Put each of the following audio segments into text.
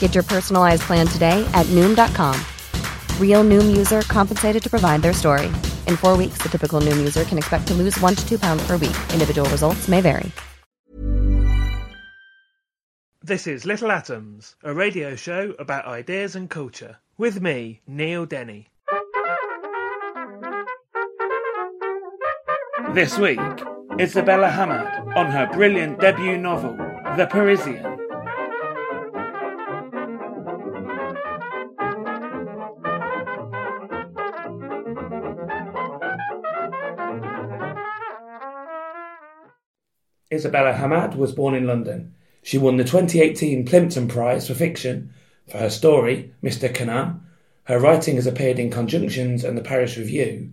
Get your personalized plan today at Noom.com. Real Noom user compensated to provide their story. In four weeks, the typical Noom user can expect to lose one to two pounds per week. Individual results may vary. This is Little Atoms, a radio show about ideas and culture, with me, Neil Denny. This week, Isabella Hammad on her brilliant debut novel, The Parisian. Isabella Hammad was born in London. She won the 2018 Plimpton Prize for Fiction for her story, Mr. Canaan. Her writing has appeared in Conjunctions and the Paris Review.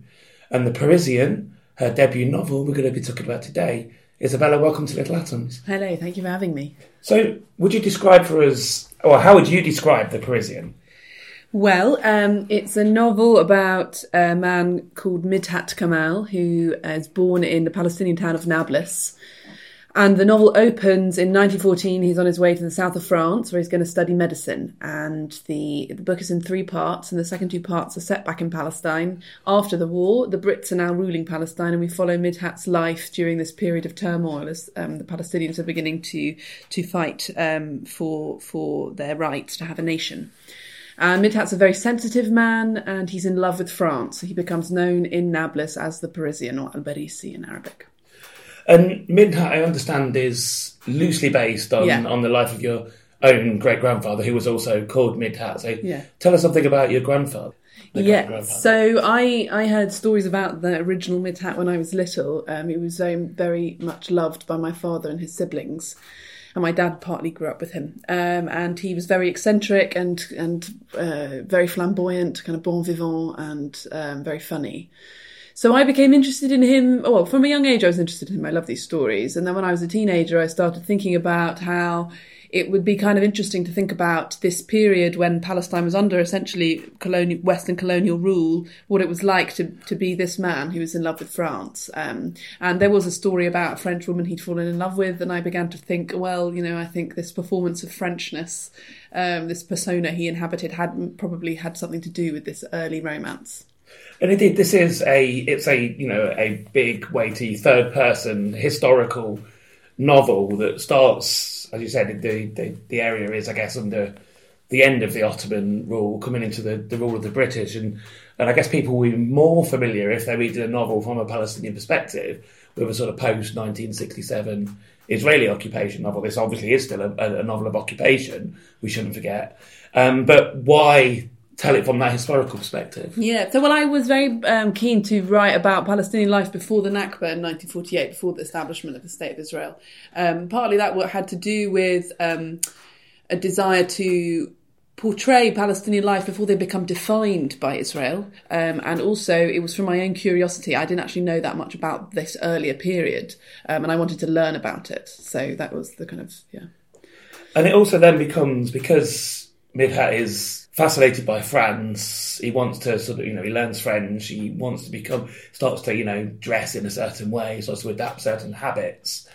And The Parisian, her debut novel we're going to be talking about today. Isabella, welcome to Little Atoms. Hello, thank you for having me. So, would you describe for us, or how would you describe The Parisian? Well, um, it's a novel about a man called Midhat Kamal who is born in the Palestinian town of Nablus. And the novel opens in 1914. He's on his way to the south of France where he's going to study medicine. And the, the book is in three parts, and the second two parts are set back in Palestine. After the war, the Brits are now ruling Palestine, and we follow Midhat's life during this period of turmoil as um, the Palestinians are beginning to to fight um, for for their rights to have a nation. Uh, Midhat's a very sensitive man, and he's in love with France. He becomes known in Nablus as the Parisian or Al-Barisi in Arabic. And Midhat, I understand, is loosely based on, Yeah. on the life of your own great grandfather, who was also called Midhat. So Yeah. tell us something about your grandfather. the Yeah, so I I heard stories about the original Midhat when I was little. Um, he was um, very much loved by my father and his siblings, and my dad partly grew up with him. Um, and he was very eccentric and and uh, very flamboyant, kind of bon vivant, and um, very funny. So I became interested in him. Oh, well, from a young age, I was interested in him. I love these stories. And then when I was a teenager, I started thinking about how it would be kind of interesting to think about this period when Palestine was under essentially colonial, Western colonial rule, what it was like to, to be this man who was in love with France. Um, and there was a story about a French woman he'd fallen in love with. And I began to think, well, you know, I think this performance of Frenchness, um, this persona he inhabited had probably had something to do with this early romance. And indeed, this is a it's a you know a big, weighty, third person historical novel that starts, as you said, the the, the area is, I guess, under the end of the Ottoman rule, coming into the, the rule of the British, and and I guess people will be more familiar if they read a novel from a Palestinian perspective with a sort of post 1967 Israeli occupation novel. This obviously is still a, a novel of occupation. We shouldn't forget. Um, but why tell it from that historical perspective? Yeah, so well, I was very um, keen to write about Palestinian life before the Nakba in 1948, before the establishment of the State of Israel. Um, partly that had to do with um, a desire to portray Palestinian life before they become defined by Israel, um, and also it was from my own curiosity. I didn't actually know that much about this earlier period, um, and I wanted to learn about it. So that was the kind of yeah. And it also then becomes because Midhat is fascinated by France. He wants to sort of, you know, he learns French. He wants to become, starts to, you know, dress in a certain way, starts to adapt certain habits.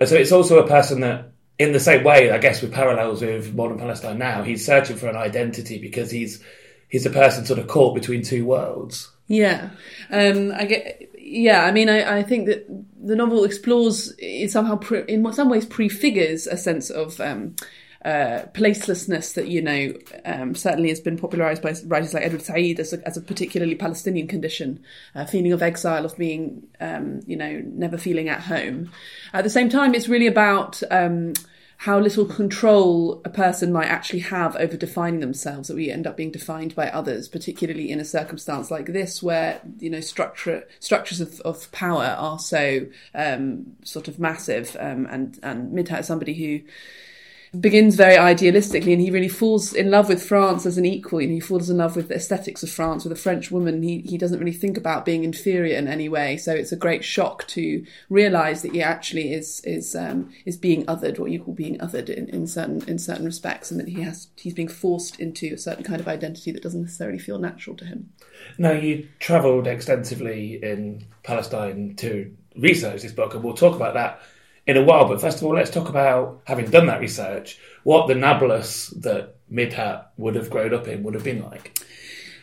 And so it's also a person that, in the same way, I guess, with parallels with modern Palestine now, he's searching for an identity because he's he's a person sort of caught between two worlds. Yeah, um, I get. Yeah, I mean, I, I think that the novel explores, it somehow, pre, in some ways, prefigures a sense of um, uh, placelessness that you know um, certainly has been popularized by writers like Edward Said as a, as a particularly Palestinian condition, a feeling of exile, of being um, you know never feeling at home. At the same time, it's really about um, how little control a person might actually have over defining themselves that we end up being defined by others particularly in a circumstance like this where you know structure structures of, of power are so um, sort of massive um, and and Midhat is somebody who begins very idealistically and he really falls in love with France as an equal. And he falls in love with the aesthetics of France with a French woman. He he doesn't really think about being inferior in any way. So it's a great shock to realize that he actually is is um, is being othered what you call being othered in, in certain in certain respects and that he has he's being forced into a certain kind of identity that doesn't necessarily feel natural to him. Now you traveled extensively in Palestine to research this book and we'll talk about that in a while. But first of all, let's talk about having done that research, what the Nablus that Midhat would have grown up in would have been like.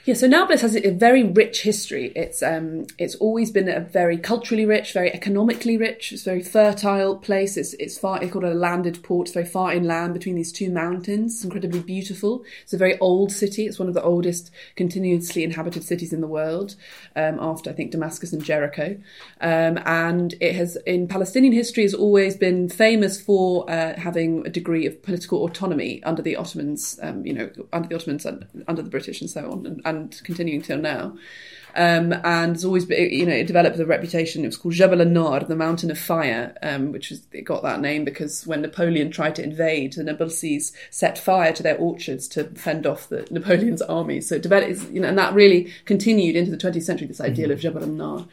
Yeah, so Nablus has a very rich history. It's um, it's always been a very culturally rich, very economically rich. It's a very fertile place. It's it's far. It's called a landed port. It's very far inland between these two mountains. It's incredibly beautiful. It's a very old city. It's one of the oldest continuously inhabited cities in the world, um, after I think Damascus and Jericho. Um, and it has in Palestinian history has always been famous for uh, having a degree of political autonomy under the Ottomans. Um, you know, under the Ottomans and under the British and so on. and, and and continuing till now. Um, and it's always been, you know, it developed a reputation. It was called Jabal an-Nar, the Mountain of Fire, um, which was, it got that name because when Napoleon tried to invade, the Nabulsis set fire to their orchards to fend off the Napoleon's army. So it developed, you know, and that really continued into the 20th century, this ideal mm-hmm. of Jabal an-Nar.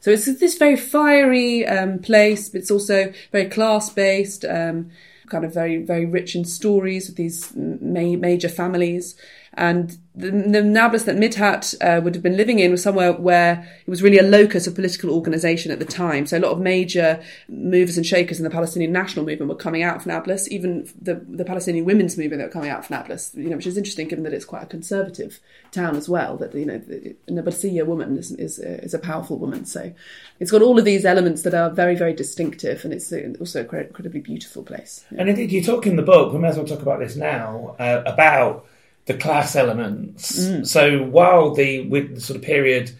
So it's this very fiery um, place, but it's also very class-based, um, kind of very, very rich in stories of these ma- major families. And the, the Nablus that Midhat uh, would have been living in was somewhere where it was really a locus of political organisation at the time. So a lot of major movers and shakers in the Palestinian national movement were coming out of Nablus, even the, the Palestinian women's movement that were coming out of Nablus, you know, which is interesting given that it's quite a conservative town as well, that, you know, the, Nabulsiya woman is, is, is, a powerful woman. So it's got all of these elements that are very, very distinctive and it's also an incredibly beautiful place. Yeah. And indeed, you talk in the book, we may as well talk about this now, uh, about the class elements. Mm. So while the with the sort of period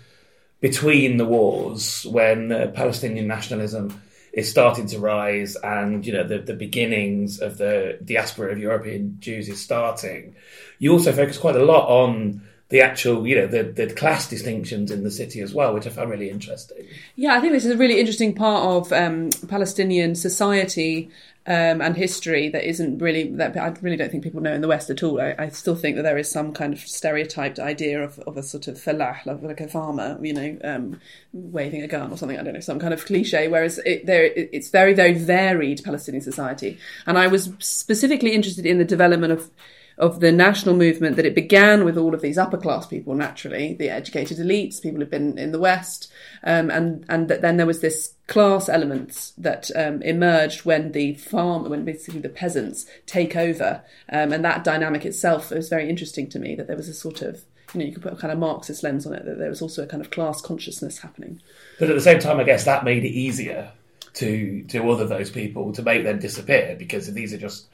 between the wars, when uh, Palestinian nationalism is starting to rise, and you know the, the beginnings of the diaspora of European Jews is starting, you also focus quite a lot on the actual, you know, the, the class distinctions in the city as well, which I found really interesting. Yeah, I think this is a really interesting part of um, Palestinian society um, and history that isn't really that I really don't think people know in the West at all. I, I still think that there is some kind of stereotyped idea of, of a sort of falah, like a farmer, you know, um, waving a gun or something. I don't know, some kind of cliche. Whereas it, there, it, it's very, very varied Palestinian society. And I was specifically interested in the development of of the national movement that it began with all of these upper class people, naturally, the educated elites, people who've been in the West, um, and and that then there was this class element that um, emerged when the farm, when basically the peasants take over, um, and that dynamic itself was very interesting to me. That there was a sort of you know you could put a kind of Marxist lens on it. That there was also a kind of class consciousness happening. But at the same time, I guess that made it easier to to other those people to make them disappear because these are just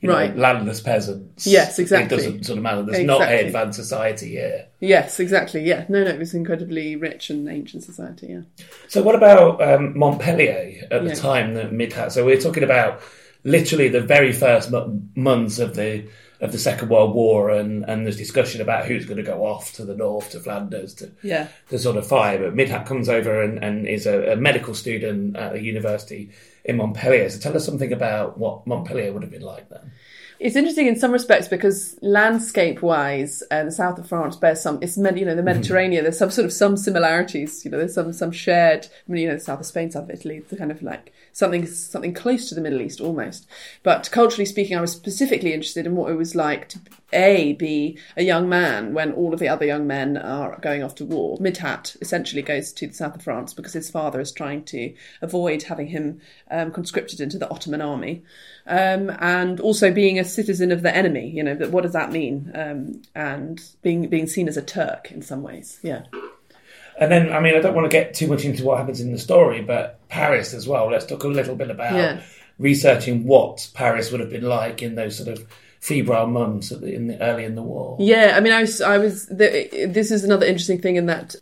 you right. know, landless peasants. Yes, exactly. It doesn't sort of matter. There's exactly. not an advanced society here. Yes, exactly. Yeah, no, no, it was incredibly rich and ancient society. Yeah. So, what about um, Montpellier at the time that Midhat? So, we're talking about literally the very first months of the of the Second World War, and, and there's discussion about who's going to go off to the north to Flanders to yeah. to sort of fight. But Midhat comes over and, and is a, a medical student at a university in Montpellier. So tell us something about what Montpellier would have been like then. It's interesting in some respects because landscape-wise, uh, the south of France bears some. It's you know the mm-hmm. Mediterranean. There's some sort of some similarities. You know, there's some some shared. I mean, you know, the south of Spain, south of Italy, the kind of like something something close to the Middle East almost. But culturally speaking, I was specifically interested in what it was like to a be a young man when all of the other young men are going off to war. Midhat essentially goes to the south of France because his father is trying to avoid having him um, conscripted into the Ottoman army, um, and also being a citizen of the enemy. You know, what does that mean? Um, and being being seen as a Turk in some ways. Yeah. And then, I mean, I don't want to get too much into what happens in the story, but Paris as well. Let's talk a little bit about yeah. researching what Paris would have been like in those sort of febrile at the, in the, early in the war. Yeah, I mean, I was, I was. The, this is another interesting thing in that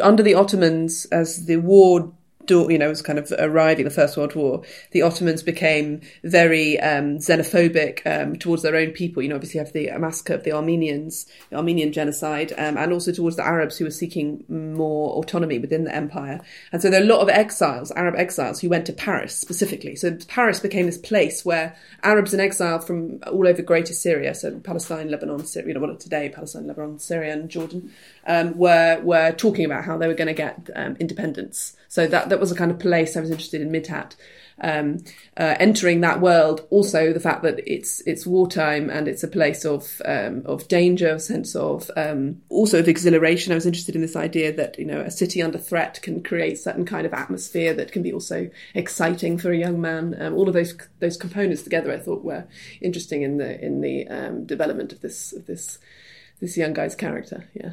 under the Ottomans, as the war you know, it was kind of arriving the First World War, the Ottomans became very um, xenophobic um, towards their own people. You know, obviously, you have the massacre of the Armenians, the Armenian genocide, um, and also towards the Arabs who were seeking more autonomy within the empire. And so there are a lot of exiles, Arab exiles, who went to Paris specifically. So Paris became this place where Arabs in exile from all over Greater Syria, so Palestine, Lebanon, Syria, you know, what today, Palestine, Lebanon, Syria, and Jordan, um, were were talking about how they were going to get um, independence. So that that was the kind of place I was interested in Midhat. Um, uh, entering that world, also the fact that it's it's wartime and it's a place of um, of danger, a sense of um, also of exhilaration. I was interested in this idea that you know a city under threat can create certain kind of atmosphere that can be also exciting for a young man. Um, all of those those components together, I thought were interesting in the in the um, development of this of this this young guy's character. Yeah.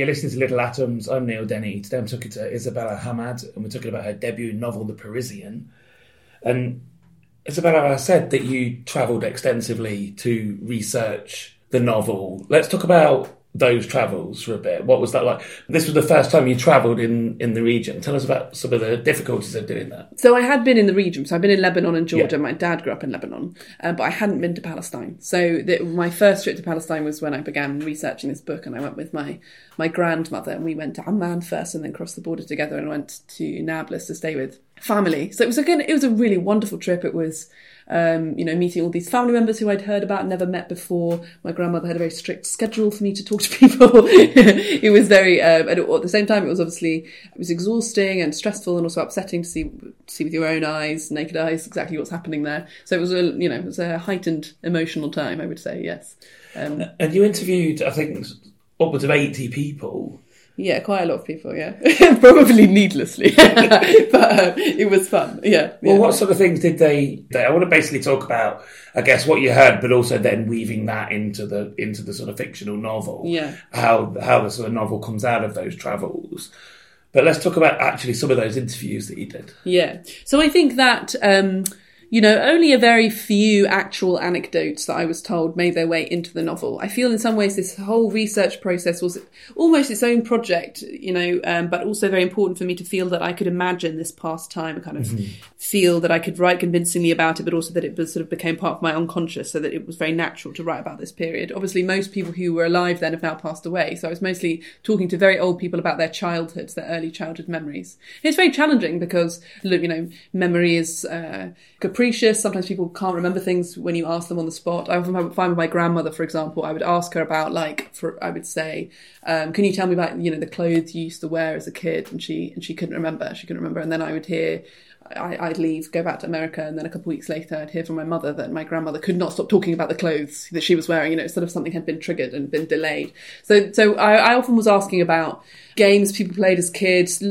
You're listening to Little Atoms. I'm Neil Denny. Today I'm talking to Isabella Hammad, and we're talking about her debut novel, The Parisian. And Isabella, I said that you travelled extensively to research the novel. Let's talk about those travels for a bit. What was that like? This was the first time you travelled in, in the region. Tell us about some of the difficulties of doing that. So I had been in the region. So I've been in Lebanon and Jordan. Yeah. My dad grew up in Lebanon, uh, but I hadn't been to Palestine. So the, my first trip to Palestine was when I began researching this book, and I went with my my grandmother, and we went to Amman first, and then crossed the border together, and went to Nablus to stay with family. So it was again, it was a really wonderful trip. It was um, you know, meeting all these family members who I'd heard about, never met before. My grandmother had a very strict schedule for me to talk to people. it was very, um, and at the same time, it was obviously, it was exhausting and stressful and also upsetting to see, see with your own eyes, naked eyes, exactly what's happening there. So it was a, you know, it was a heightened emotional time, I would say, yes. Um, and you interviewed, I think, upwards of 80 people yeah, quite a lot of people. Yeah, probably needlessly, but uh, it was fun. Yeah. Well, yeah. what sort of things did they, they? I want to basically talk about, I guess, what you heard, but also then weaving that into the into the sort of fictional novel. Yeah. How how the sort of novel comes out of those travels. But let's talk about actually some of those interviews that you did. Yeah. So I think that. Um, you know, only a very few actual anecdotes that I was told made their way into the novel. I feel in some ways this whole research process was almost its own project, you know, um, but also very important for me to feel that I could imagine this past time, kind of mm-hmm. feel that I could write convincingly about it, but also that it was, sort of became part of my unconscious, so that it was very natural to write about this period. Obviously, most people who were alive then have now passed away, so I was mostly talking to very old people about their childhoods, their early childhood memories. And it's very challenging because, look, you know, memory is uh, capricious. Sometimes people can't remember things when you ask them on the spot. I often find with my grandmother, for example, I would ask her about like, for I would say, um, "Can you tell me about you know the clothes you used to wear as a kid?" And she and she couldn't remember. She couldn't remember. And then I would hear I, would leave, go back to America, and then a couple of weeks later, I'd hear from my mother that my grandmother could not stop talking about the clothes that she was wearing. You know, sort of something had been triggered and been delayed. So, so I, I often was asking about games people played as kids,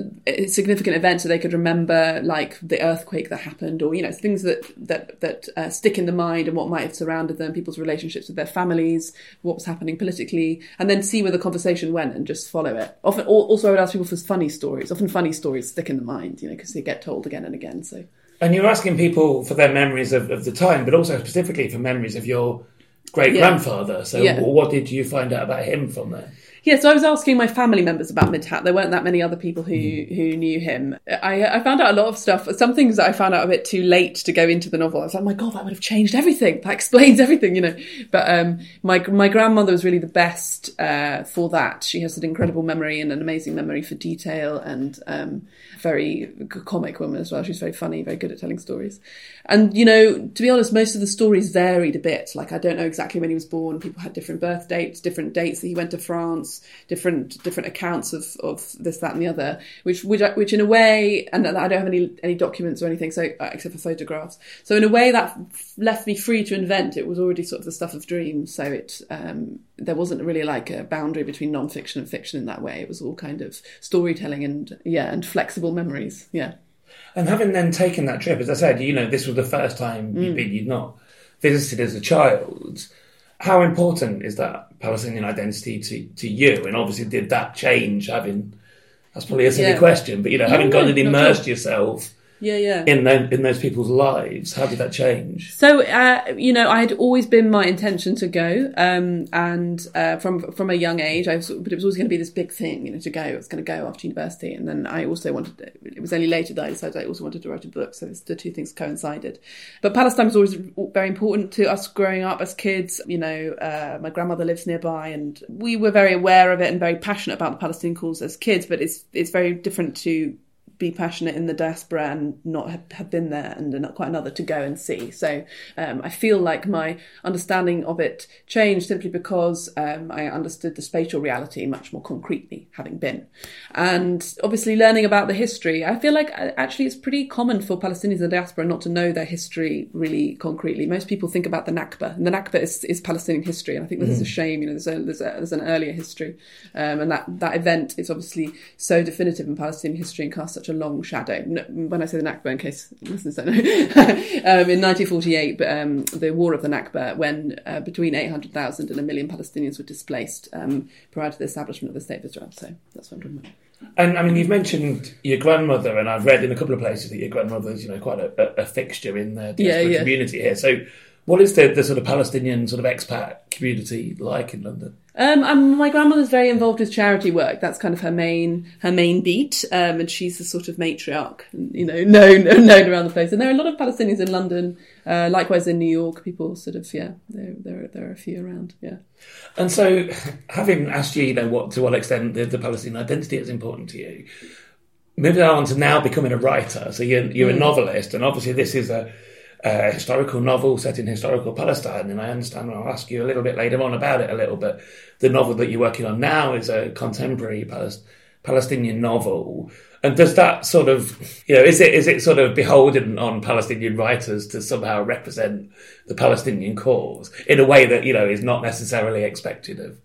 significant events that they could remember, like the earthquake that happened, or you know, things that that that uh, stick in the mind and what might have surrounded them, people's relationships with their families, what was happening politically, and then see where the conversation went and just follow it. Often, also, I would ask people for funny stories. Often, funny stories stick in the mind, you know, because they get told again and again. So, and you're asking people for their memories of, of the time, but also specifically for memories of your great grandfather. Yeah. So, yeah. what did you find out about him from there? Yeah, so I was asking my family members about Midhat. There weren't that many other people who mm. who knew him. I, I found out a lot of stuff. Some things that I found out a bit too late to go into the novel. I was like, oh my god, that would have changed everything. That explains everything, you know. But um, my my grandmother was really the best uh, for that. She has an incredible memory and an amazing memory for detail, and um, very comic woman as well. She's very funny, very good at telling stories. And you know, to be honest, most of the stories varied a bit. Like I don't know exactly when he was born. People had different birth dates, different dates that he went to France, different different accounts of, of this, that, and the other. Which which which in a way, and I don't have any any documents or anything, so uh, except for photographs. So in a way, that left me free to invent. It was already sort of the stuff of dreams. So it um, there wasn't really like a boundary between non-fiction and fiction in that way. It was all kind of storytelling and yeah, and flexible memories. Yeah. And having then taken that trip, as I said, you know, this was the first time mm. you'd been, you'd not visited as a child. How important is that Palestinian identity to, to you? And obviously, did that change having? That's probably a silly yeah. question, but you know, having gone and immersed yourself yeah, yeah. in in those people's lives. How did that change? So, uh, you know, I had always been my intention to go, um, and uh, from from a young age, I was, but it was always going to be this big thing, you know, to go. I was going to go after university, and then I also wanted. It was only later that I decided I also wanted to write a book, so the two things coincided. But Palestine was always very important to us growing up as kids. You know, uh, my grandmother lives nearby, and we were very aware of it and very passionate about the Palestinian cause as kids. But it's it's very different to be passionate in the diaspora and not have, been there and not quite another to go and see. So um, I feel like my understanding of it changed simply because um, I understood the spatial reality much more concretely, having been. And obviously learning about the history, I feel like uh, actually it's pretty common for Palestinians in the diaspora not to know their history really concretely. Most people think about the Nakba, and the Nakba is, is Palestinian history, and I think this mm. is a shame. You know, there's, a, there's, a, there's an earlier history, um, and that, that event is obviously so definitive in Palestinian history and casts such a long shadow. When I say the Nakba, in case listeners don't know, um, in 1948, um, the War of the Nakba, when uh, between 800,000 and a million Palestinians were displaced um, prior to the establishment of the State of Israel. So that's what I'm talking about. And I mean, you've mentioned your grandmother, and I've read in a couple of places that your grandmother is, you know, quite a, a fixture in the yeah, yeah. community here. So, what is the, the sort of Palestinian sort of expat community like in London? Um, um, my grandmother's very involved with charity work. That's kind of her main her main beat, um, and she's the sort of matriarch, you know, known known around the place. And there are a lot of Palestinians in London, uh, likewise in New York. People sort of yeah, there there there are a few around, yeah. And so, having asked you, you know, what to what extent the, the Palestinian identity is important to you, moving on to now becoming a writer. So you're you're mm. a novelist, and obviously this is a a historical novel set in historical Palestine, and I understand I'll ask you a little bit later on about it a little, but the novel that you're working on now is a contemporary Palest- Palestinian novel. And does that sort of, you know, is it is it sort of beholden on Palestinian writers to somehow represent the Palestinian cause in a way that you know is not necessarily expected of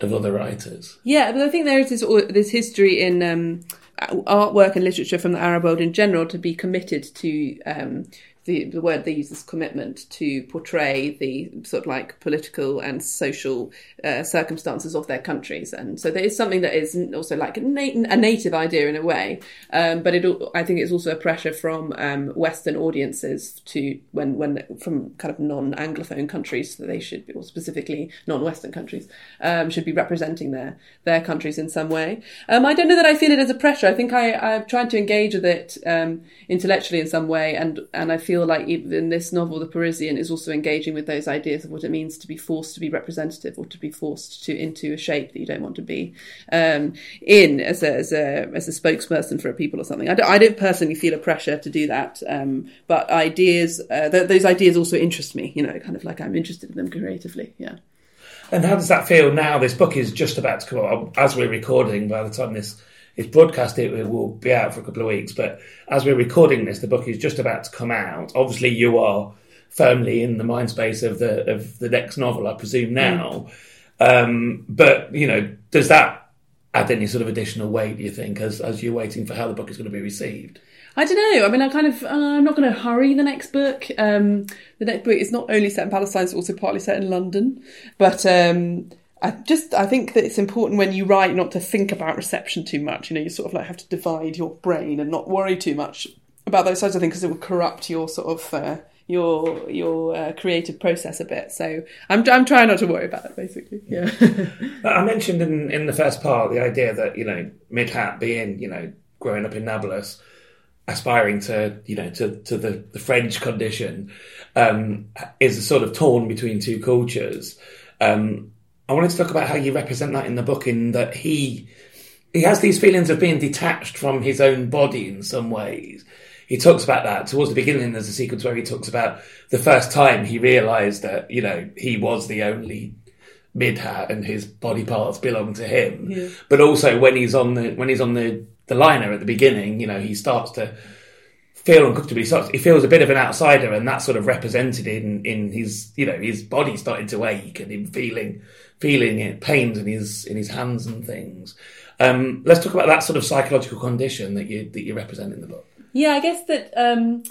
of other writers? Yeah, but I think there is this this history in um, artwork and literature from the Arab world in general to be committed to um, the, the word they use is commitment to portray the sort of like political and social uh, circumstances of their countries, and so there is something that is also like a, na- a native idea in a way, um, but it I think it's also a pressure from um, Western audiences to when when from kind of non-anglophone countries that they should be, or specifically non-Western countries um, should be representing their their countries in some way. Um, I don't know that I feel it as a pressure. I think I I've tried to engage with it um, intellectually in some way, and and I feel like even this novel, The Parisian, is also engaging with those ideas of what it means to be forced to be representative or to be forced to into a shape that you don't want to be um, in as a, as a as a spokesperson for a people or something. I don't, I don't personally feel a pressure to do that, um, but ideas uh, th- those ideas also interest me. You know, kind of like I'm interested in them creatively. Yeah. And how does that feel now? This book is just about to come out as we're recording. By the time this is broadcast, it will be out for a couple of weeks. But as we're recording this, the book is just about to come out. Obviously, you are firmly in the mind space of the of the next novel, I presume now. Mm. Um, but you know, does that add any sort of additional weight? Do you think, as as you're waiting for how the book is going to be received? I don't know. I mean, I kind of, uh, I'm not going to hurry the next book. Um, the next book is not only set in Palestine, it's also partly set in London. But um, I just, I think that it's important when you write not to think about reception too much. You know, you sort of like have to divide your brain and not worry too much about those sides of things because it will corrupt your sort of uh, your your uh, creative process a bit. So I'm I'm trying not to worry about it basically. Yeah. I mentioned in in the first part the idea that you know Midhat being you know growing up in Nablus aspiring to you know to to the, the French condition um, is sort of torn between two cultures. Um, I wanted to talk about how you represent that in the book, in that he he has these feelings of being detached from his own body in some ways. He talks about that towards the beginning. There's a sequence where he talks about the first time he realised that you know he was the only Midhat and his body parts belong to him. Yeah. But also when he's on the when he's on the the liner at the beginning, you know, he starts to feel uncomfortable. He starts, he feels a bit of an outsider, and that's sort of represented in in his, you know, his body starting to ache and him feeling feeling it, pains in his in his hands and things. Um, let's talk about that sort of psychological condition that you that you represent in the book. Yeah, I guess that. Um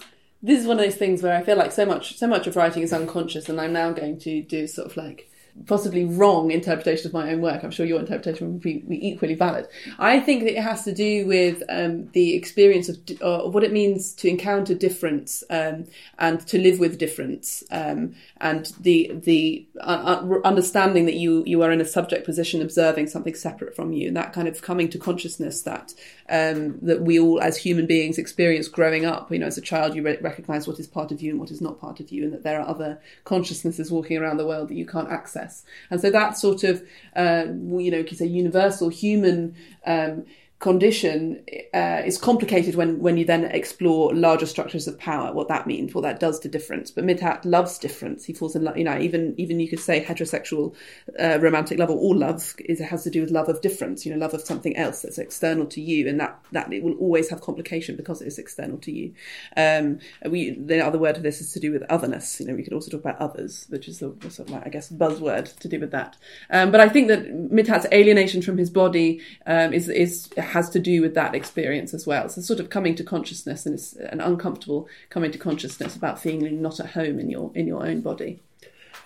this is one of those things where I feel like so much so much of writing is unconscious, and I'm now going to do sort of like possibly wrong interpretation of my own work. I'm sure your interpretation would be, be equally valid. I think that it has to do with um, the experience of, uh, what it means to encounter difference um, and to live with difference, um, and the the uh, uh, understanding that you you are in a subject position observing something separate from you, and that kind of coming to consciousness that um, that we all as human beings experience growing up. You know, as a child, you re- recognize what is part of you and what is not part of you, and that there are other consciousnesses walking around the world that you can't access. And so that sort of, uh, you know, you could say universal human um, condition uh, is complicated when when you then explore larger structures of power what that means what that does to difference. But midhat loves difference. He falls in love you know even even you could say heterosexual uh, romantic love or all love is has to do with love of difference you know love of something else that's external to you. And that that it will always have complication because it is external to you. Um, we the other word for this is to do with otherness. You know we could also talk about others which is sort of like, I guess buzzword to do with that. Um, but I think that midhat's alienation from his body um, is is has to do with that experience as well. So sort of coming to consciousness and it's an uncomfortable coming to consciousness about feeling not at home in your in your own body.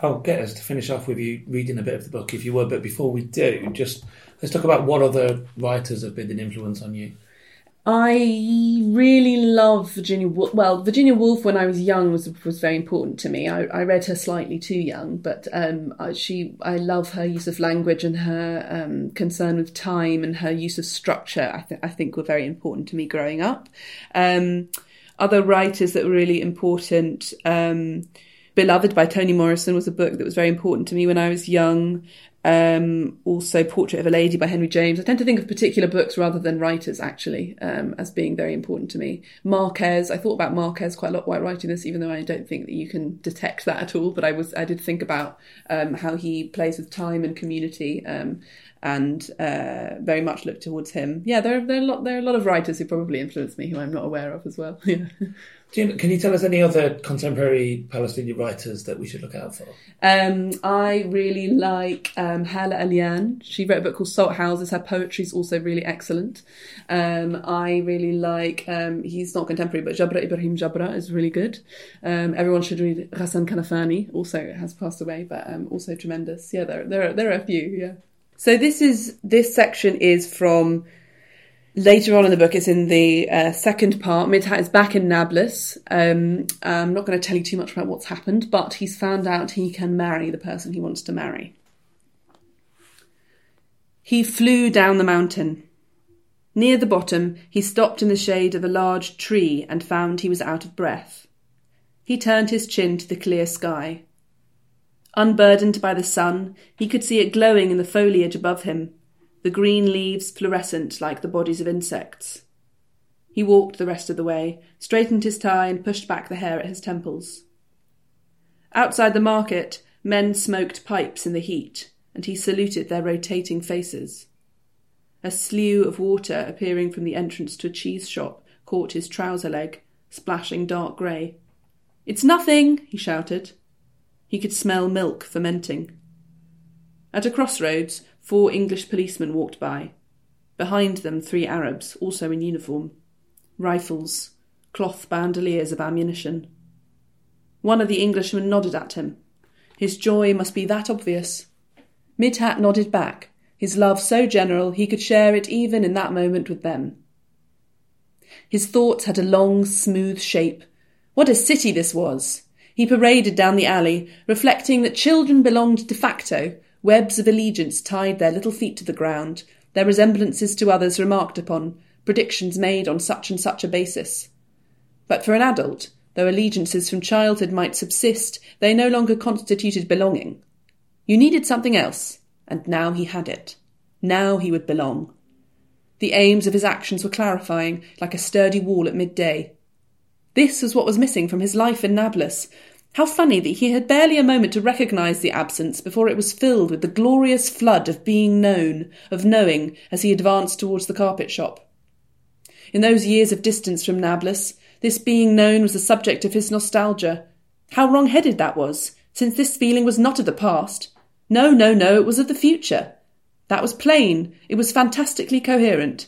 I'll get us to finish off with you reading a bit of the book if you would, but before we do, just let's talk about what other writers have been an influence on you. I really love Virginia Woolf. Well, Virginia Woolf when I was young was was very important to me. I, I read her slightly too young, but um, I, she I love her use of language and her um, concern with time and her use of structure. I, th- I think were very important to me growing up. Um, other writers that were really important. Um, Beloved by Toni Morrison was a book that was very important to me when I was young. Um, also, Portrait of a Lady by Henry James. I tend to think of particular books rather than writers, actually, um, as being very important to me. Marquez, I thought about Marquez quite a lot while writing this, even though I don't think that you can detect that at all. But I was, I did think about um, how he plays with time and community, um, and uh, very much look towards him. Yeah, there, there, are a lot, there are a lot of writers who probably influenced me who I'm not aware of as well. Yeah. You, can you tell us any other contemporary Palestinian writers that we should look out for? Um, I really like um, Hala Alyan. She wrote a book called Salt Houses. Her poetry is also really excellent. Um, I really like, um, he's not contemporary, but Jabra Ibrahim Jabra is really good. Um, everyone should read Ghassan Kanafani, also has passed away, but um, also tremendous. Yeah, there, there, are, there are a few, yeah. So this is, this section is from Later on in the book, it's in the uh, second part. Midhat is back in Nablus. Um, I'm not going to tell you too much about what's happened, but he's found out he can marry the person he wants to marry. He flew down the mountain. Near the bottom, he stopped in the shade of a large tree and found he was out of breath. He turned his chin to the clear sky. Unburdened by the sun, he could see it glowing in the foliage above him the green leaves fluorescent like the bodies of insects. He walked the rest of the way, straightened his tie, and pushed back the hair at his temples. Outside the market, men smoked pipes in the heat, and he saluted their rotating faces. A slew of water appearing from the entrance to a cheese shop caught his trouser leg, splashing dark grey. It's nothing, he shouted. He could smell milk fermenting. At a crossroads, Four English policemen walked by. Behind them, three Arabs, also in uniform. Rifles, cloth bandoliers of ammunition. One of the Englishmen nodded at him. His joy must be that obvious. Midhat nodded back, his love so general he could share it even in that moment with them. His thoughts had a long, smooth shape. What a city this was! He paraded down the alley, reflecting that children belonged de facto, Webs of allegiance tied their little feet to the ground, their resemblances to others remarked upon, predictions made on such and such a basis. But for an adult, though allegiances from childhood might subsist, they no longer constituted belonging. You needed something else, and now he had it. Now he would belong. The aims of his actions were clarifying, like a sturdy wall at midday. This was what was missing from his life in Nablus, how funny that he had barely a moment to recognise the absence before it was filled with the glorious flood of being known, of knowing, as he advanced towards the carpet shop. In those years of distance from Nablus, this being known was the subject of his nostalgia. How wrong headed that was, since this feeling was not of the past. No, no, no, it was of the future. That was plain, it was fantastically coherent.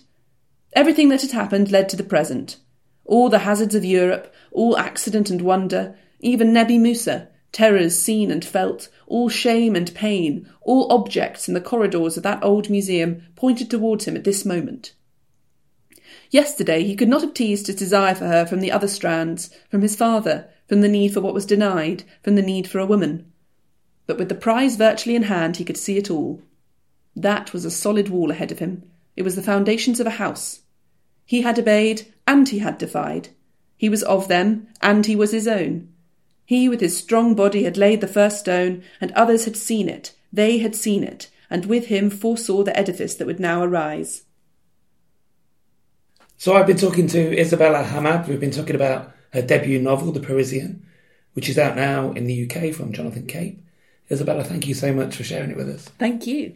Everything that had happened led to the present. All the hazards of Europe, all accident and wonder, even Nebi Musa, terrors seen and felt, all shame and pain, all objects in the corridors of that old museum pointed towards him at this moment. Yesterday he could not have teased his desire for her from the other strands, from his father, from the need for what was denied, from the need for a woman. But with the prize virtually in hand, he could see it all. That was a solid wall ahead of him. It was the foundations of a house. He had obeyed, and he had defied. He was of them, and he was his own. He with his strong body had laid the first stone, and others had seen it, they had seen it, and with him foresaw the edifice that would now arise. So I've been talking to Isabella Hammad. We've been talking about her debut novel, The Parisian, which is out now in the UK from Jonathan Cape. Isabella, thank you so much for sharing it with us. Thank you.